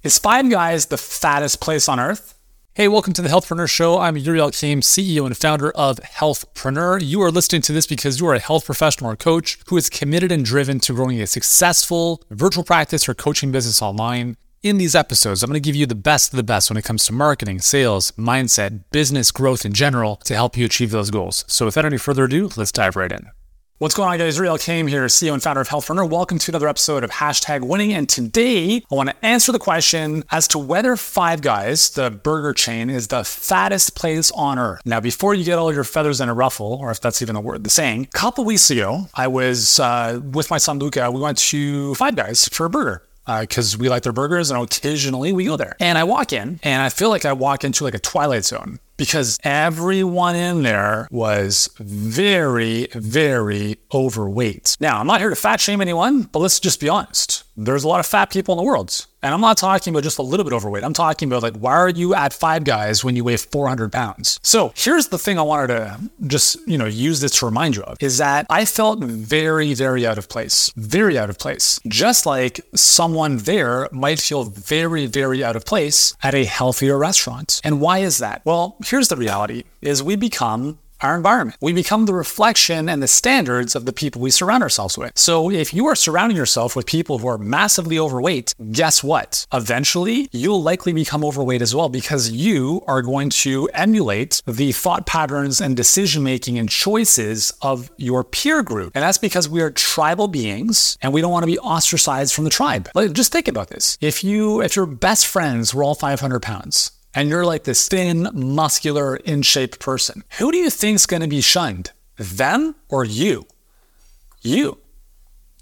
Is Five Guys the fattest place on earth? Hey, welcome to the Healthpreneur Show. I'm Yuri Elkaim, CEO and founder of Healthpreneur. You are listening to this because you are a health professional or coach who is committed and driven to growing a successful virtual practice or coaching business online. In these episodes, I'm going to give you the best of the best when it comes to marketing, sales, mindset, business growth in general to help you achieve those goals. So, without any further ado, let's dive right in. What's going on, guys? Yuri Elkaim here, CEO and founder of Healthpreneur. Welcome to another episode of Hashtag Winning. And today, I want to answer the question as to whether Five Guys, the burger chain, is the fattest place on earth. Now, before you get all your feathers in a ruffle, or if that's even a word, the saying, a couple weeks ago, I was uh, with my son Luca. We went to Five Guys for a burger because uh, we like their burgers and occasionally we go there. And I walk in and I feel like I walk into like a twilight zone because everyone in there was very, very overweight. Now, I'm not here to fat shame anyone, but let's just be honest. There's a lot of fat people in the world. And I'm not talking about just a little bit overweight. I'm talking about like, why are you at Five Guys when you weigh 400 pounds? So here's the thing I wanted to just, you know, use this to remind you of is that I felt very, very out of place, very out of place. Just like someone there might feel very, very out of place at a healthier restaurant. And why is that? Well, here's the reality is we become our environment. We become the reflection and the standards of the people we surround ourselves with. So if you are surrounding yourself with people who are massively overweight, guess what? Eventually, you'll likely become overweight as well because you are going to emulate the thought patterns and decision making and choices of your peer group. And that's because we are tribal beings and we don't want to be ostracized from the tribe. Like, just think about this. If you if your best friends were all 500 pounds, and you're like this thin, muscular, in shape person, who do you think's going to be shunned? Them or you? You.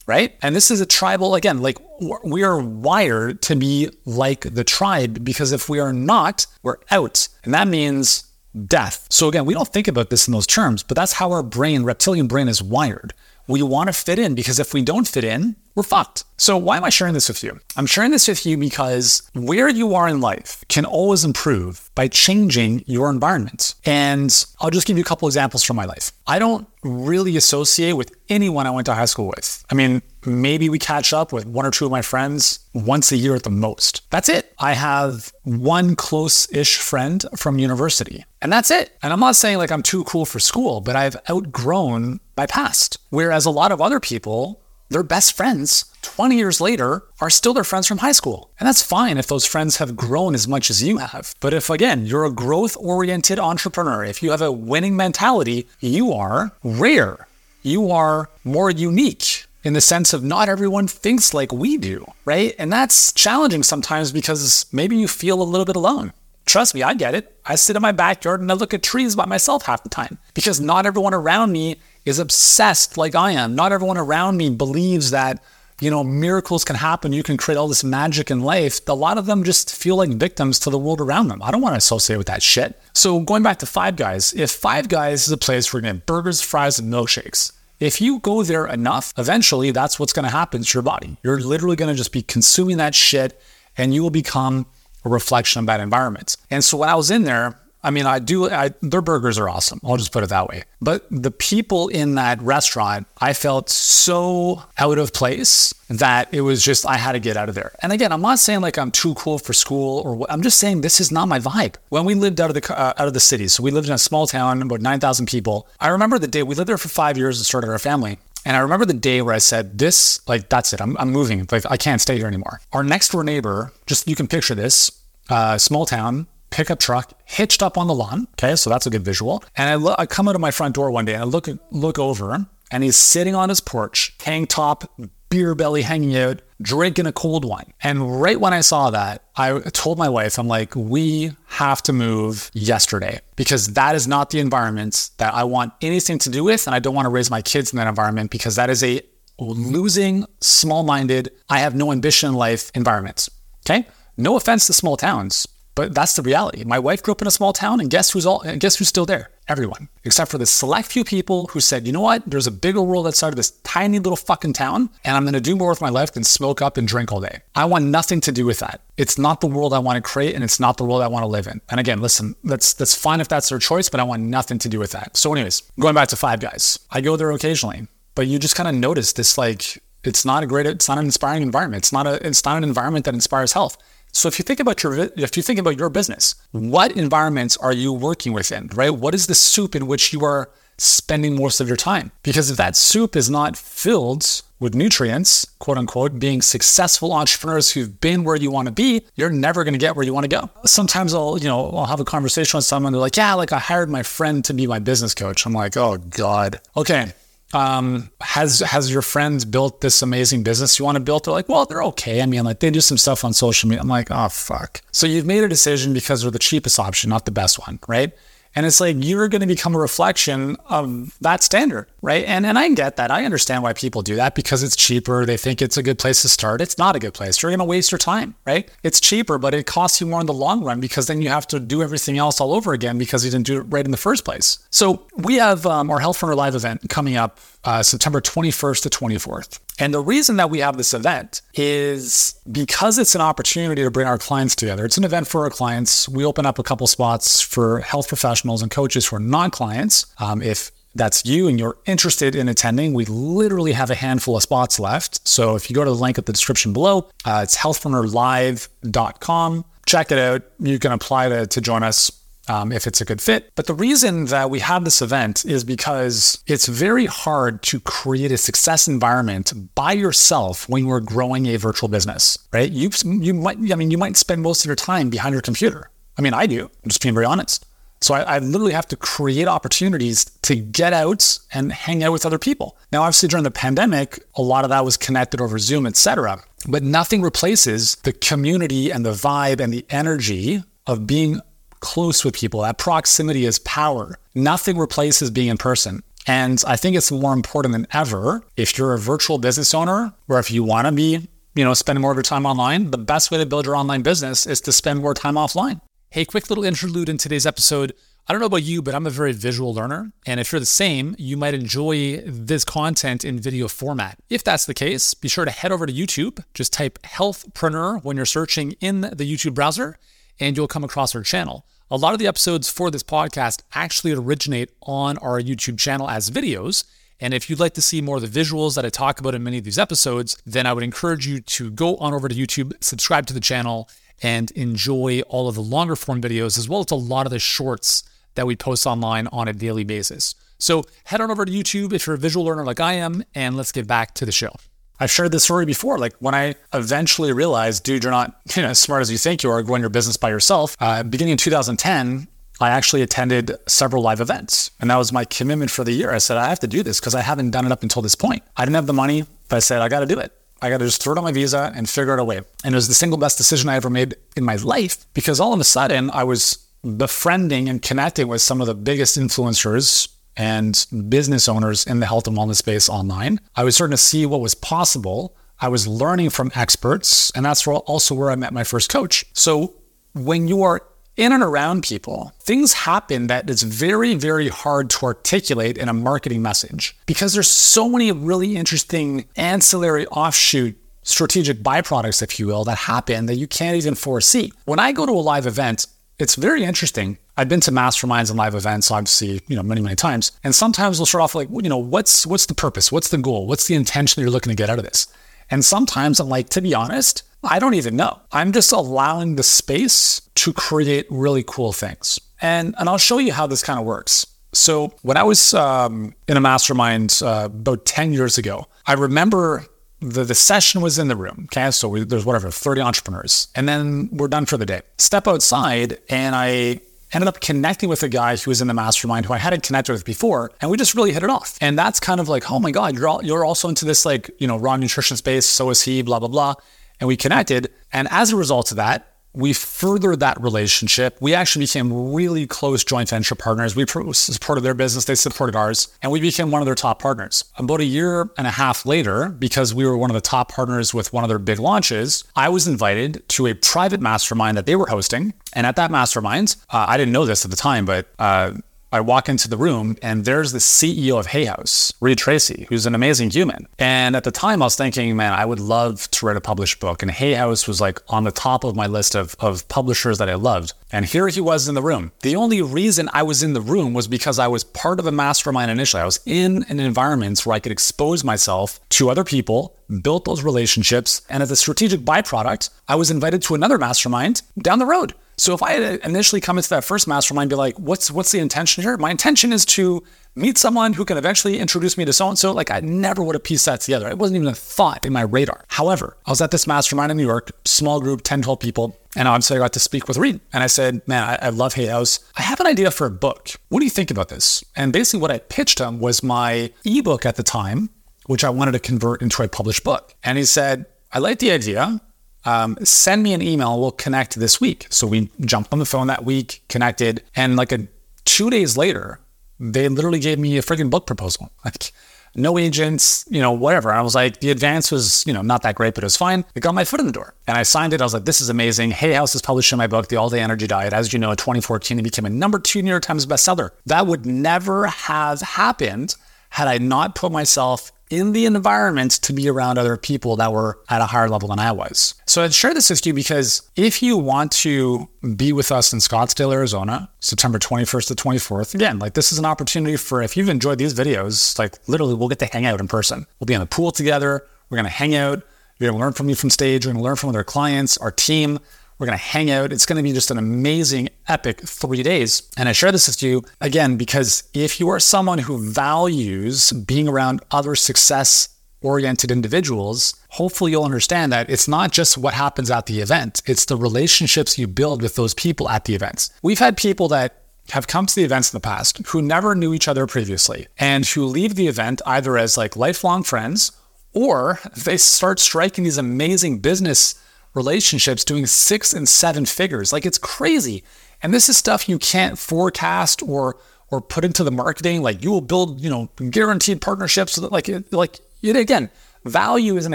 Right? And this is a tribal, again, like we are wired to be like the tribe because if we are not, we're out. And that means death. So again, we don't think about this in those terms, but that's how our brain, reptilian brain, is wired. We want to fit in because if we don't fit in, we're fucked. So, why am I sharing this with you? I'm sharing this with you because where you are in life can always improve by changing your environment. And I'll just give you a couple examples from my life. I don't really associate with anyone I went to high school with. I mean, maybe we catch up with one or two of my friends once a year at the most. That's it. I have one close ish friend from university, and that's it. And I'm not saying like I'm too cool for school, but I've outgrown my past. Whereas a lot of other people, their best friends 20 years later are still their friends from high school. And that's fine if those friends have grown as much as you have. But if, again, you're a growth oriented entrepreneur, if you have a winning mentality, you are rare. You are more unique in the sense of not everyone thinks like we do, right? And that's challenging sometimes because maybe you feel a little bit alone. Trust me, I get it. I sit in my backyard and I look at trees by myself half the time because not everyone around me is obsessed like I am. Not everyone around me believes that, you know, miracles can happen. You can create all this magic in life. A lot of them just feel like victims to the world around them. I don't want to associate with that shit. So going back to Five Guys, if Five Guys is a place where you get burgers, fries, and milkshakes, if you go there enough, eventually that's what's going to happen to your body. You're literally going to just be consuming that shit and you will become a reflection of that environment. And so when I was in there, I mean, I do, I, their burgers are awesome. I'll just put it that way. But the people in that restaurant, I felt so out of place that it was just, I had to get out of there. And again, I'm not saying like I'm too cool for school or what, I'm just saying this is not my vibe. When we lived out of the, uh, out of the city, so we lived in a small town, about 9,000 people. I remember the day we lived there for five years and started our family. And I remember the day where I said, this, like, that's it. I'm, I'm moving. Like, I can't stay here anymore. Our next door neighbor, just, you can picture this, uh, small town, pickup truck hitched up on the lawn. Okay, so that's a good visual. And I, lo- I come out of my front door one day and I look look over, and he's sitting on his porch, tank top, beer belly hanging out, drinking a cold wine. And right when I saw that, I told my wife, I'm like, we have to move yesterday because that is not the environment that I want anything to do with. And I don't want to raise my kids in that environment because that is a losing, small minded, I have no ambition in life environment. Okay. No offense to small towns, but that's the reality. My wife grew up in a small town, and guess who's all? Guess who's still there? Everyone, except for the select few people who said, "You know what? There's a bigger world outside of this tiny little fucking town, and I'm going to do more with my life than smoke up and drink all day." I want nothing to do with that. It's not the world I want to create, and it's not the world I want to live in. And again, listen, that's that's fine if that's their choice, but I want nothing to do with that. So, anyways, going back to Five Guys, I go there occasionally, but you just kind of notice this like it's not a great, it's not an inspiring environment. It's not a, it's not an environment that inspires health So if you think about your if you think about your business, what environments are you working within, right? What is the soup in which you are spending most of your time? Because if that soup is not filled with nutrients, quote unquote, being successful entrepreneurs who've been where you want to be, you're never going to get where you want to go. Sometimes I'll, you know, I'll have a conversation with someone. They're like, yeah, like I hired my friend to be my business coach. I'm like, oh God. Okay. Um, has has your friends built this amazing business you want to build? They're like, well, they're okay. I mean, like they do some stuff on social media. I'm like, oh fuck. So you've made a decision because they're the cheapest option, not the best one, right? And it's like you're going to become a reflection of that standard, right? And and I get that. I understand why people do that because it's cheaper. They think it's a good place to start. It's not a good place. You're going to waste your time, right? It's cheaper, but it costs you more in the long run because then you have to do everything else all over again because you didn't do it right in the first place. So we have um, our Healthpreneur Live event coming up uh, September 21st to 24th. And the reason that we have this event is because it's an opportunity to bring our clients together. It's an event for our clients. We open up a couple spots for health professionals and coaches who are non clients. Um, if that's you and you're interested in attending, we literally have a handful of spots left. So if you go to the link at the description below, uh, it's healthpreneurlive.com. Check it out. You can apply to, to join us um, if it's a good fit. But the reason that we have this event is because it's very hard to create a success environment by yourself when you're growing a virtual business, right? You you might I mean you might spend most of your time behind your computer. I mean I do. I'm just being very honest. So I, I, literally have to create opportunities to get out and hang out with other people. Now, obviously, during the pandemic, a lot of that was connected over Zoom, etc. But nothing replaces the community and the vibe and the energy of being close with people. That proximity is power. Nothing replaces being in person. And I think it's more important than ever if you're a virtual business owner or if you want to be, you know, spending more of your time online, the best way to build your online business is to spend more time offline. Hey, quick little interlude in today's episode. I don't know about you, but I'm a very visual learner. And if you're the same, you might enjoy this content in video format. If that's the case, be sure to head over to YouTube. Just type healthpreneur when you're searching in the YouTube browser and you'll come across our channel. A lot of the episodes for this podcast actually originate on our YouTube channel as videos. And if you'd like to see more of the visuals that I talk about in many of these episodes, then I would encourage you to go on over to YouTube, subscribe to the channel, and enjoy all of the longer form videos, as well as a lot of the shorts that we post online on a daily basis. So head on over to YouTube if you're a visual learner like I am, and let's get back to the show. I've shared this story before. Like when I eventually realized, dude, you're not you know, as smart as you think you are growing your business by yourself. Uh, beginning in 2010, I actually attended several live events, and that was my commitment for the year. I said I have to do this because I haven't done it up until this point. I didn't have the money, but I said I got to do it. I got to just throw it on my visa and figure out a way. And it was the single best decision I ever made in my life because all of a sudden I was befriending and connecting with some of the biggest influencers and business owners in the health and wellness space online. I was starting to see what was possible. I was learning from experts, and that's also where I met my first coach. So when you are in and around people, things happen that is very, very hard to articulate in a marketing message because there's so many really interesting ancillary offshoot strategic byproducts, if you will, that happen that you can't even foresee. When I go to a live event, it's very interesting. I've been to masterminds and live events, obviously, you know, many, many times. And sometimes we'll start off like, you know, what's what's the purpose? What's the goal? What's the intention that you're looking to get out of this? And sometimes I'm like, to be honest, I don't even know. I'm just allowing the space to create really cool things. And and I'll show you how this kind of works. So when I was um, in a mastermind uh, about 10 years ago, I remember the, the session was in the room. Okay. So we, there's whatever, 30 entrepreneurs. And then we're done for the day. Step outside and I ended up connecting with a guy who was in the mastermind who I hadn't connected with before, and we just really hit it off. And that's kind of like, oh my God, you're all, you're also into this like you know raw nutrition space. So is he. Blah blah blah. And we connected, and as a result of that, we furthered that relationship. We actually became really close joint venture partners. We supported their business, they supported ours, and we became one of their top partners. About a year and a half later, because we were one of the top partners with one of their big launches, I was invited to a private mastermind that they were hosting. And at that mastermind, uh, I didn't know this at the time, but uh, I walk into the room and there's the CEO of Hay House, Reid Tracy, who's an amazing human. And at the time, I was thinking, man, I would love to write a published book. And Hay House was like on the top of my list of, of publishers that I loved. And here he was in the room. The only reason I was in the room was because I was part of a mastermind initially. I was in an environment where I could expose myself to other people, built those relationships. And as a strategic byproduct, I was invited to another mastermind down the road. So if I had initially come into that first mastermind, be like, what's what's the intention here? My intention is to meet someone who can eventually introduce me to so and so. Like I never would have pieced that together. It wasn't even a thought in my radar. However, I was at this mastermind in New York, small group, 10, 12 people. And obviously I got to speak with Reid. And I said, man, I, I love Hay House. I have an idea for a book. What do you think about this? And basically what I pitched him was my ebook at the time, which I wanted to convert into a published book. And he said, I like the idea um, send me an email. We'll connect this week. So we jumped on the phone that week, connected, and like a two days later, they literally gave me a freaking book proposal. Like no agents, you know, whatever. I was like, the advance was, you know, not that great, but it was fine. It got my foot in the door. And I signed it. I was like, this is amazing. Hay House is publishing my book, The All Day Energy Diet. As you know, in 2014, it became a number two New York Times bestseller. That would never have happened had I not put myself in the environment to be around other people that were at a higher level than I was. So I'd share this with you because if you want to be with us in Scottsdale, Arizona, September 21st to 24th, again, like this is an opportunity for if you've enjoyed these videos, like literally we'll get to hang out in person. We'll be in the pool together. We're going to hang out. You're going to learn from me from stage. We're going to learn from other clients, our team. We're going to hang out. It's going to be just an amazing, epic three days. And I share this with you again because if you are someone who values being around other success oriented individuals, hopefully you'll understand that it's not just what happens at the event, it's the relationships you build with those people at the events. We've had people that have come to the events in the past who never knew each other previously and who leave the event either as like lifelong friends or they start striking these amazing business relationships doing six and seven figures. Like it's crazy. And this is stuff you can't forecast or or put into the marketing. Like you will build, you know, guaranteed partnerships. Like like it, again, value is an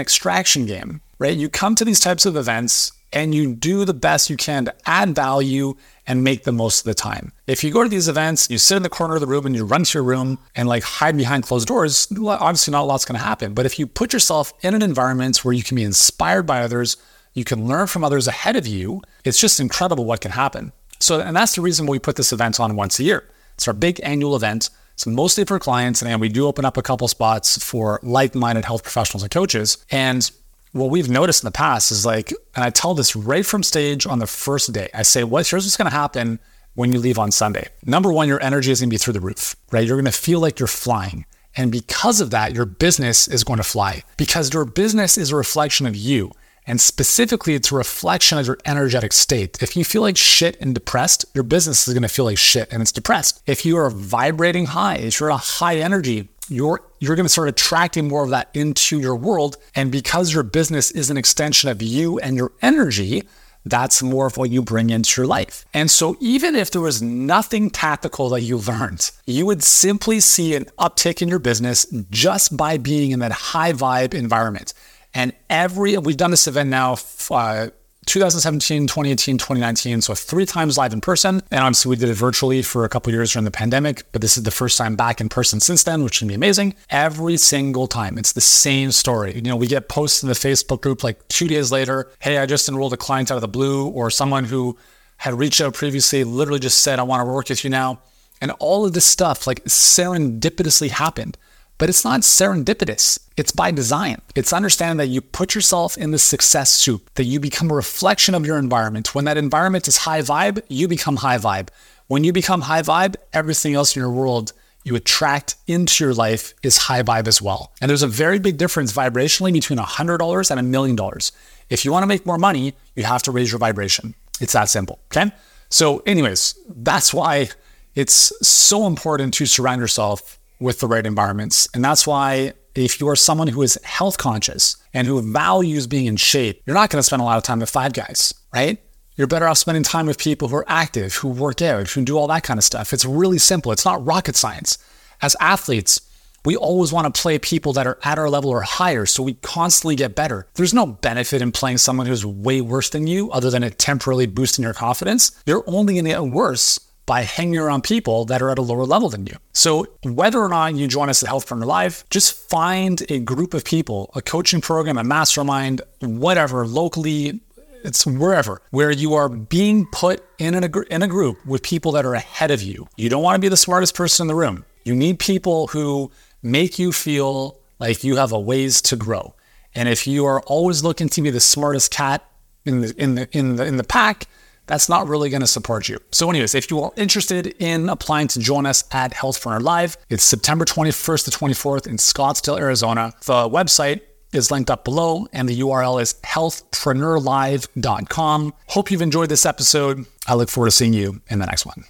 extraction game, right? You come to these types of events and you do the best you can to add value and make the most of the time. If you go to these events, you sit in the corner of the room and you run to your room and like hide behind closed doors, obviously not a lot's going to happen. But if you put yourself in an environment where you can be inspired by others, you can learn from others ahead of you. It's just incredible what can happen. So, and that's the reason we put this event on once a year. It's our big annual event. It's mostly for clients, and we do open up a couple spots for like-minded health professionals and coaches. And what we've noticed in the past is like, and I tell this right from stage on the first day. I say, "What? Here's what's going to happen when you leave on Sunday. Number one, your energy is going to be through the roof, right? You're going to feel like you're flying." And because of that, your business is going to fly because your business is a reflection of you. And specifically, it's a reflection of your energetic state. If you feel like shit and depressed, your business is going to feel like shit and it's depressed. If you are vibrating high, if you're a high energy, you're you're going to start attracting more of that into your world. And because your business is an extension of you and your energy, that's more of what you bring into your life. And so, even if there was nothing tactical that you learned, you would simply see an uptick in your business just by being in that high vibe environment. And every, we've done this event now, uh, 2017, 2018, 2019. So three times live in person. And obviously we did it virtually for a couple years during the pandemic, but this is the first time back in person since then, which can be amazing. Every single time, it's the same story. You know, we get posts in the Facebook group like two days later, hey, I just enrolled a client out of the blue, or someone who had reached out previously literally just said, I want to work with you now. And all of this stuff like serendipitously happened. But it's not serendipitous. It's by design. It's understanding that you put yourself in the success soup, that you become a reflection of your environment. When that environment is high vibe, you become high vibe. When you become high vibe, everything else in your world you attract into your life is high vibe as well. And there's a very big difference vibrationally between $100 and a million dollars. If you want to make more money, you have to raise your vibration. It's that simple. Okay. So, anyways, that's why it's so important to surround yourself with the right environments. And that's why if you are someone who is health conscious and who values being in shape, you're not going to spend a lot of time with five guys, right? You're better off spending time with people who are active, who work out, who do all that kind of stuff. It's really simple. It's not rocket science. As athletes, we always want to play people that are at our level or higher so we constantly get better. There's no benefit in playing someone who's way worse than you other than it temporarily boosting your confidence. You're only going to get worse by hanging around people that are at a lower level than you. So, whether or not you join us at Healthpreneur Live, just find a group of people, a coaching program, a mastermind, whatever, locally, it's wherever, where you are being put in a, in a group with people that are ahead of you. You don't want to be the smartest person in the room. You need people who make you feel like you have a ways to grow. And if you are always looking to be the smartest cat in the in the in the in the pack, that's not really going to support you. So, anyways, if you are interested in applying to join us at Healthpreneur Live, it's September 21st to 24th in Scottsdale, Arizona. The website is linked up below, and the URL is healthpreneurlive.com. Hope you've enjoyed this episode. I look forward to seeing you in the next one.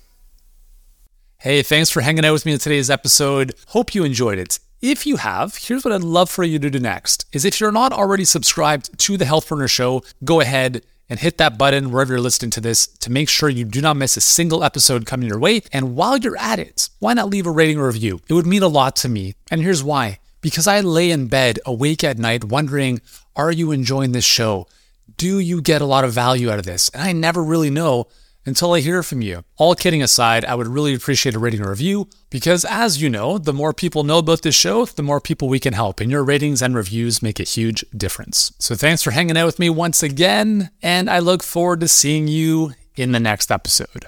Hey, thanks for hanging out with me in today's episode. Hope you enjoyed it. If you have, here's what I'd love for you to do next is if you're not already subscribed to the Healthpreneur Show, go ahead and hit that button wherever you're listening to this to make sure you do not miss a single episode coming your way. And while you're at it, why not leave a rating or review? It would mean a lot to me. And here's why. Because I lay in bed awake at night wondering, are you enjoying this show? Do you get a lot of value out of this? And I never really know until I hear from you. All kidding aside, I would really appreciate a rating or review because, as you know, the more people know about this show, the more people we can help, and your ratings and reviews make a huge difference. So, thanks for hanging out with me once again, and I look forward to seeing you in the next episode.